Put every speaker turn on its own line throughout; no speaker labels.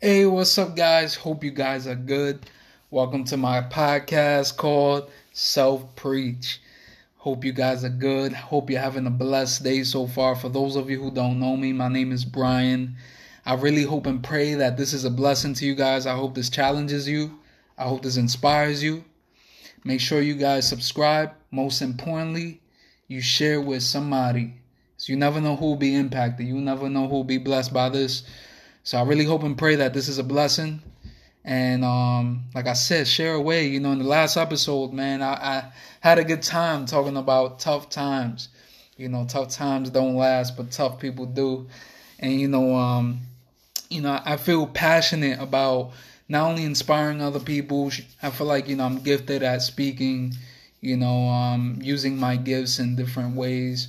Hey, what's up, guys? Hope you guys are good. Welcome to my podcast called Self Preach. Hope you guys are good. Hope you're having a blessed day so far. For those of you who don't know me, my name is Brian. I really hope and pray that this is a blessing to you guys. I hope this challenges you. I hope this inspires you. Make sure you guys subscribe. Most importantly, you share with somebody. So you never know who will be impacted. You never know who will be blessed by this. So I really hope and pray that this is a blessing. And um, like I said, share away. You know, in the last episode, man, I, I had a good time talking about tough times. You know, tough times don't last, but tough people do. And you know, um, you know, I feel passionate about not only inspiring other people. I feel like you know I'm gifted at speaking. You know, um, using my gifts in different ways.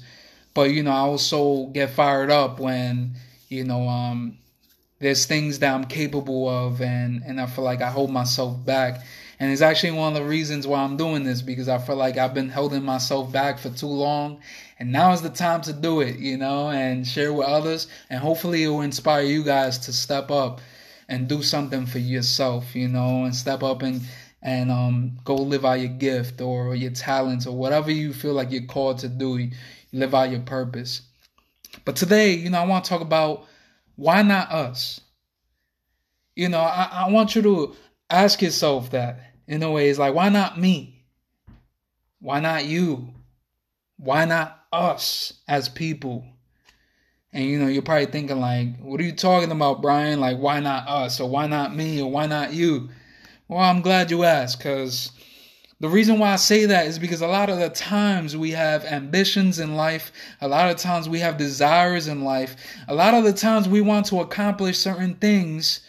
But you know, I also get fired up when you know um, there's things that I'm capable of and and I feel like I hold myself back. And it's actually one of the reasons why I'm doing this because I feel like I've been holding myself back for too long and now is the time to do it, you know, and share with others and hopefully it will inspire you guys to step up and do something for yourself, you know, and step up and and um go live out your gift or your talents or whatever you feel like you're called to do, live out your purpose. But today, you know, I want to talk about why not us? You know, I, I want you to ask yourself that in a way. It's like, why not me? Why not you? Why not us as people? And you know, you're probably thinking like, what are you talking about, Brian? Like, why not us? Or why not me? Or why not you? Well, I'm glad you asked, because the reason why I say that is because a lot of the times we have ambitions in life, a lot of times we have desires in life, a lot of the times we want to accomplish certain things,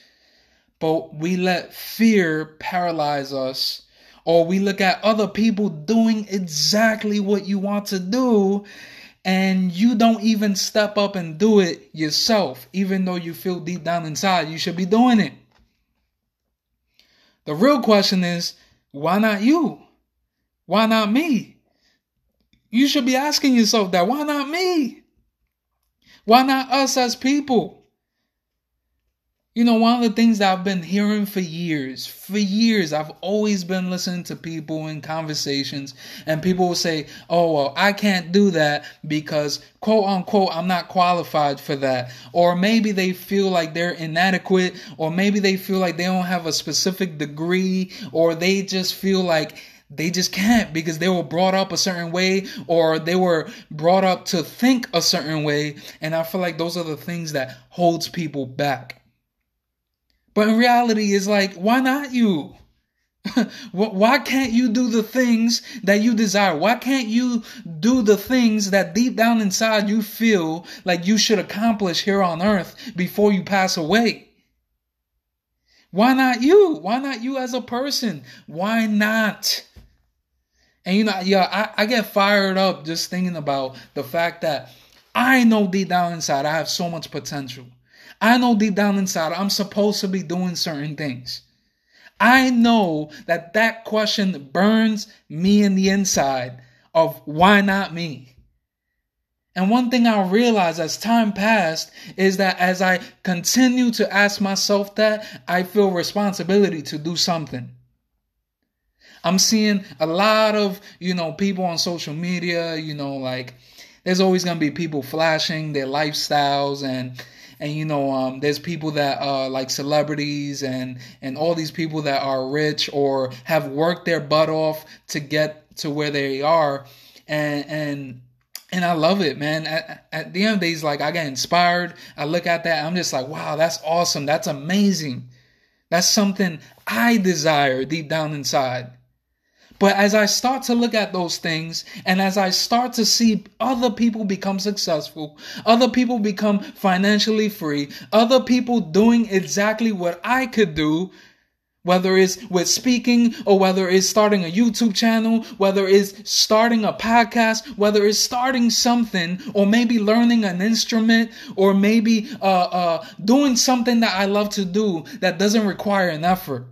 but we let fear paralyze us, or we look at other people doing exactly what you want to do, and you don't even step up and do it yourself, even though you feel deep down inside you should be doing it. The real question is, why not you? Why not me? You should be asking yourself that. Why not me? Why not us as people? You know, one of the things that I've been hearing for years, for years, I've always been listening to people in conversations, and people will say, Oh, well, I can't do that because, quote unquote, I'm not qualified for that. Or maybe they feel like they're inadequate, or maybe they feel like they don't have a specific degree, or they just feel like they just can't because they were brought up a certain way or they were brought up to think a certain way and i feel like those are the things that holds people back but in reality, it's like, why not you? why can't you do the things that you desire? Why can't you do the things that deep down inside you feel like you should accomplish here on earth before you pass away? Why not you? Why not you as a person? Why not? And you know, yeah, I, I get fired up just thinking about the fact that I know deep down inside I have so much potential. I know deep down inside I'm supposed to be doing certain things. I know that that question burns me in the inside of why not me? And one thing I realized as time passed is that as I continue to ask myself that, I feel responsibility to do something. I'm seeing a lot of, you know, people on social media, you know, like there's always going to be people flashing their lifestyles and and you know um, there's people that are like celebrities and and all these people that are rich or have worked their butt off to get to where they are and and and I love it, man. At, at the end of the day, like I get inspired. I look at that, I'm just like, wow, that's awesome. That's amazing. That's something I desire deep down inside. But as I start to look at those things and as I start to see other people become successful, other people become financially free, other people doing exactly what I could do, whether it's with speaking or whether it's starting a YouTube channel, whether it's starting a podcast, whether it's starting something or maybe learning an instrument or maybe uh, uh, doing something that I love to do that doesn't require an effort.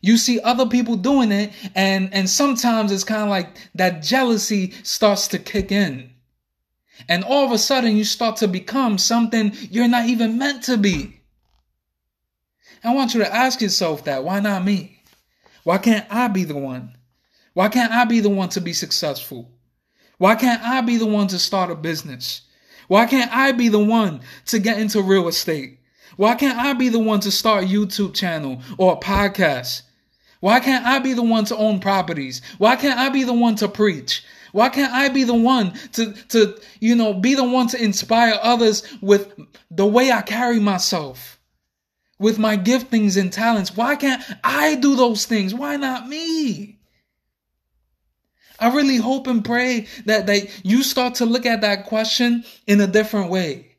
You see other people doing it, and, and sometimes it's kind of like that jealousy starts to kick in. And all of a sudden, you start to become something you're not even meant to be. I want you to ask yourself that. Why not me? Why can't I be the one? Why can't I be the one to be successful? Why can't I be the one to start a business? Why can't I be the one to get into real estate? Why can't I be the one to start a YouTube channel or a podcast? Why can't I be the one to own properties? Why can't I be the one to preach? Why can't I be the one to, to, you know, be the one to inspire others with the way I carry myself? With my giftings and talents. Why can't I do those things? Why not me? I really hope and pray that, that you start to look at that question in a different way.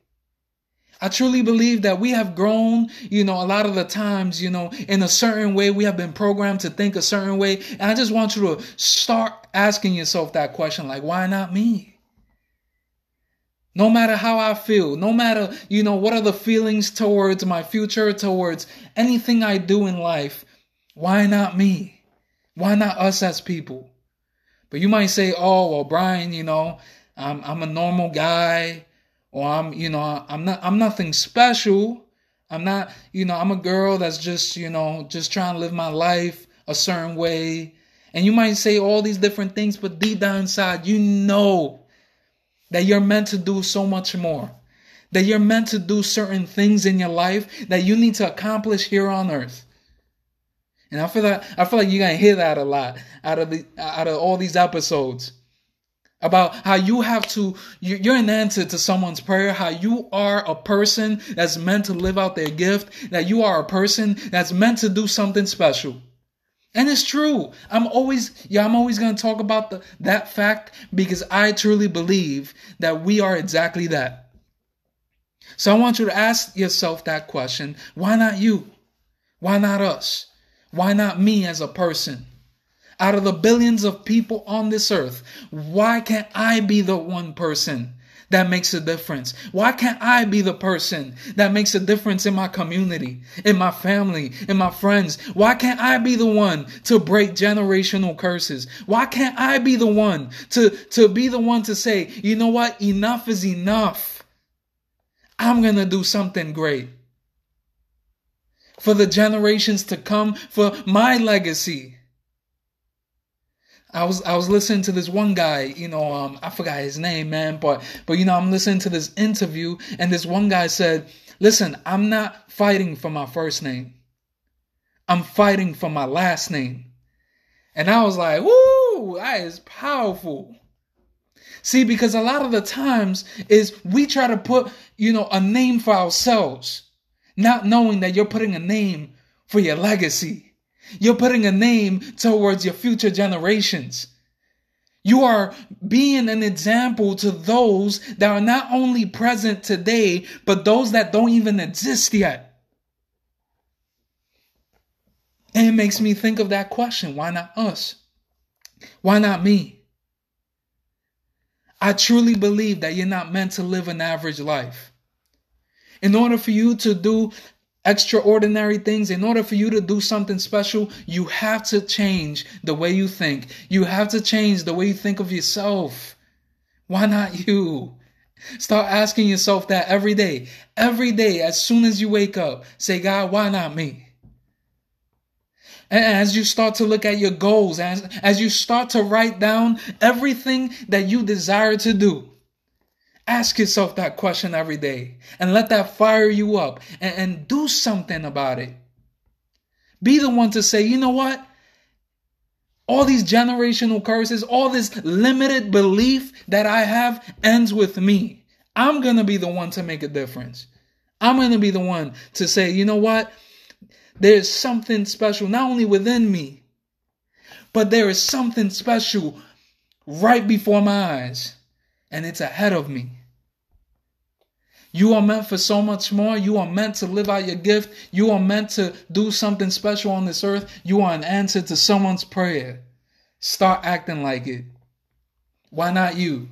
I truly believe that we have grown, you know, a lot of the times, you know, in a certain way. We have been programmed to think a certain way. And I just want you to start asking yourself that question like, why not me? No matter how I feel, no matter, you know, what are the feelings towards my future, towards anything I do in life, why not me? Why not us as people? But you might say, oh, well, Brian, you know, I'm, I'm a normal guy, or I'm, you know, I'm not, I'm nothing special. I'm not, you know, I'm a girl that's just, you know, just trying to live my life a certain way. And you might say all these different things, but deep down inside, you know that you're meant to do so much more. That you're meant to do certain things in your life that you need to accomplish here on earth. And I feel like I feel like you're gonna hear that a lot out of the out of all these episodes about how you have to you're an answer to someone's prayer how you are a person that's meant to live out their gift that you are a person that's meant to do something special. And it's true. I'm always yeah i'm always going to talk about the, that fact because i truly believe that we are exactly that. So i want you to ask yourself that question. Why not you? Why not us? Why not me as a person? Out of the billions of people on this earth, why can't I be the one person that makes a difference? Why can't I be the person that makes a difference in my community, in my family, in my friends? Why can't I be the one to break generational curses? Why can't I be the one to, to be the one to say, you know what? Enough is enough. I'm going to do something great for the generations to come, for my legacy. I was I was listening to this one guy, you know, um, I forgot his name, man, but but you know, I'm listening to this interview, and this one guy said, "Listen, I'm not fighting for my first name. I'm fighting for my last name." And I was like, "Woo, that is powerful." See, because a lot of the times is we try to put, you know, a name for ourselves not knowing that you're putting a name for your legacy. You're putting a name towards your future generations. You are being an example to those that are not only present today, but those that don't even exist yet. And it makes me think of that question why not us? Why not me? I truly believe that you're not meant to live an average life. In order for you to do extraordinary things, in order for you to do something special, you have to change the way you think. You have to change the way you think of yourself. Why not you? Start asking yourself that every day. Every day, as soon as you wake up, say, God, why not me? And as you start to look at your goals, as, as you start to write down everything that you desire to do, Ask yourself that question every day and let that fire you up and, and do something about it. Be the one to say, you know what? All these generational curses, all this limited belief that I have ends with me. I'm going to be the one to make a difference. I'm going to be the one to say, you know what? There's something special, not only within me, but there is something special right before my eyes and it's ahead of me. You are meant for so much more. You are meant to live out your gift. You are meant to do something special on this earth. You are an answer to someone's prayer. Start acting like it. Why not you?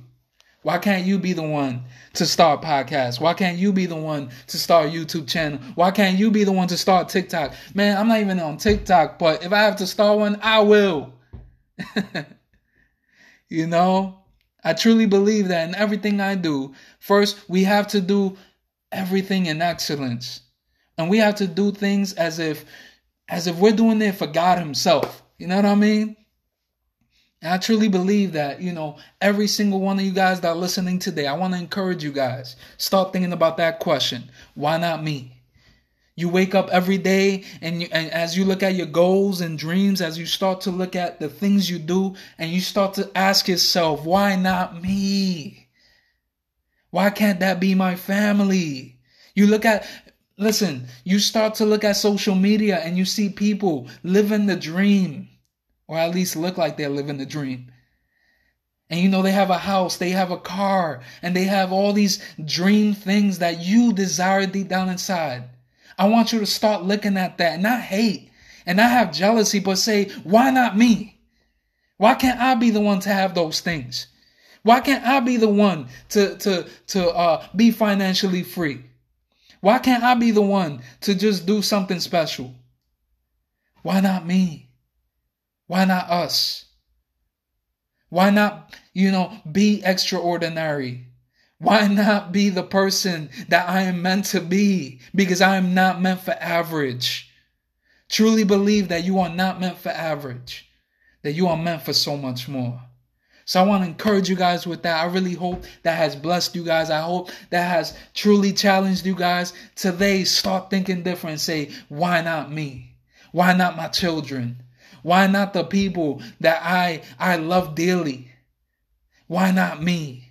Why can't you be the one to start podcasts? Why can't you be the one to start YouTube channel? Why can't you be the one to start TikTok? Man, I'm not even on TikTok, but if I have to start one, I will. you know? I truly believe that in everything I do, first, we have to do everything in excellence. And we have to do things as if as if we're doing it for God Himself. You know what I mean? And I truly believe that, you know, every single one of you guys that are listening today, I want to encourage you guys. Start thinking about that question. Why not me? You wake up every day and, you, and as you look at your goals and dreams, as you start to look at the things you do, and you start to ask yourself, why not me? Why can't that be my family? You look at, listen, you start to look at social media and you see people living the dream, or at least look like they're living the dream. And you know, they have a house, they have a car, and they have all these dream things that you desire deep down inside. I want you to start looking at that and not hate and not have jealousy, but say, why not me? Why can't I be the one to have those things? Why can't I be the one to to to uh, be financially free? Why can't I be the one to just do something special? Why not me? Why not us? Why not, you know, be extraordinary? Why not be the person that I am meant to be? Because I am not meant for average. Truly believe that you are not meant for average, that you are meant for so much more. So I want to encourage you guys with that. I really hope that has blessed you guys. I hope that has truly challenged you guys. Today, start thinking different. Say, why not me? Why not my children? Why not the people that I I love dearly? Why not me?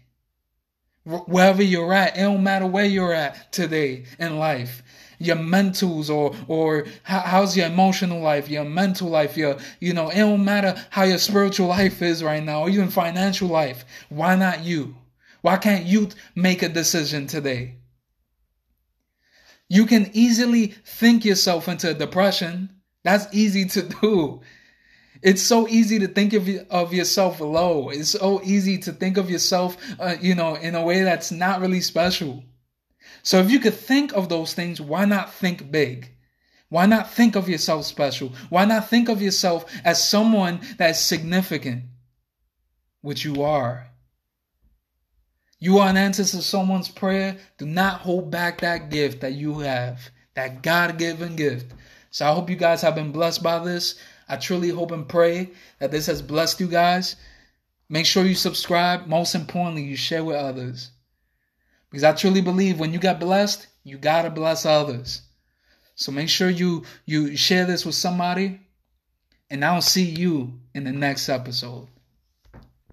Wherever you're at. It don't matter where you're at today in life. Your mentals or or how's your emotional life, your mental life, your you know, it don't matter how your spiritual life is right now or even financial life. Why not you? Why can't you make a decision today? You can easily think yourself into depression. That's easy to do. It's so easy to think of of yourself low. It's so easy to think of yourself, uh, you know, in a way that's not really special. So if you could think of those things, why not think big? Why not think of yourself special? Why not think of yourself as someone that's significant, which you are? You are an answer to someone's prayer. Do not hold back that gift that you have, that God given gift. So I hope you guys have been blessed by this. I truly hope and pray that this has blessed you guys. Make sure you subscribe. Most importantly, you share with others. Because I truly believe when you got blessed, you gotta bless others. So make sure you you share this with somebody. And I'll see you in the next episode.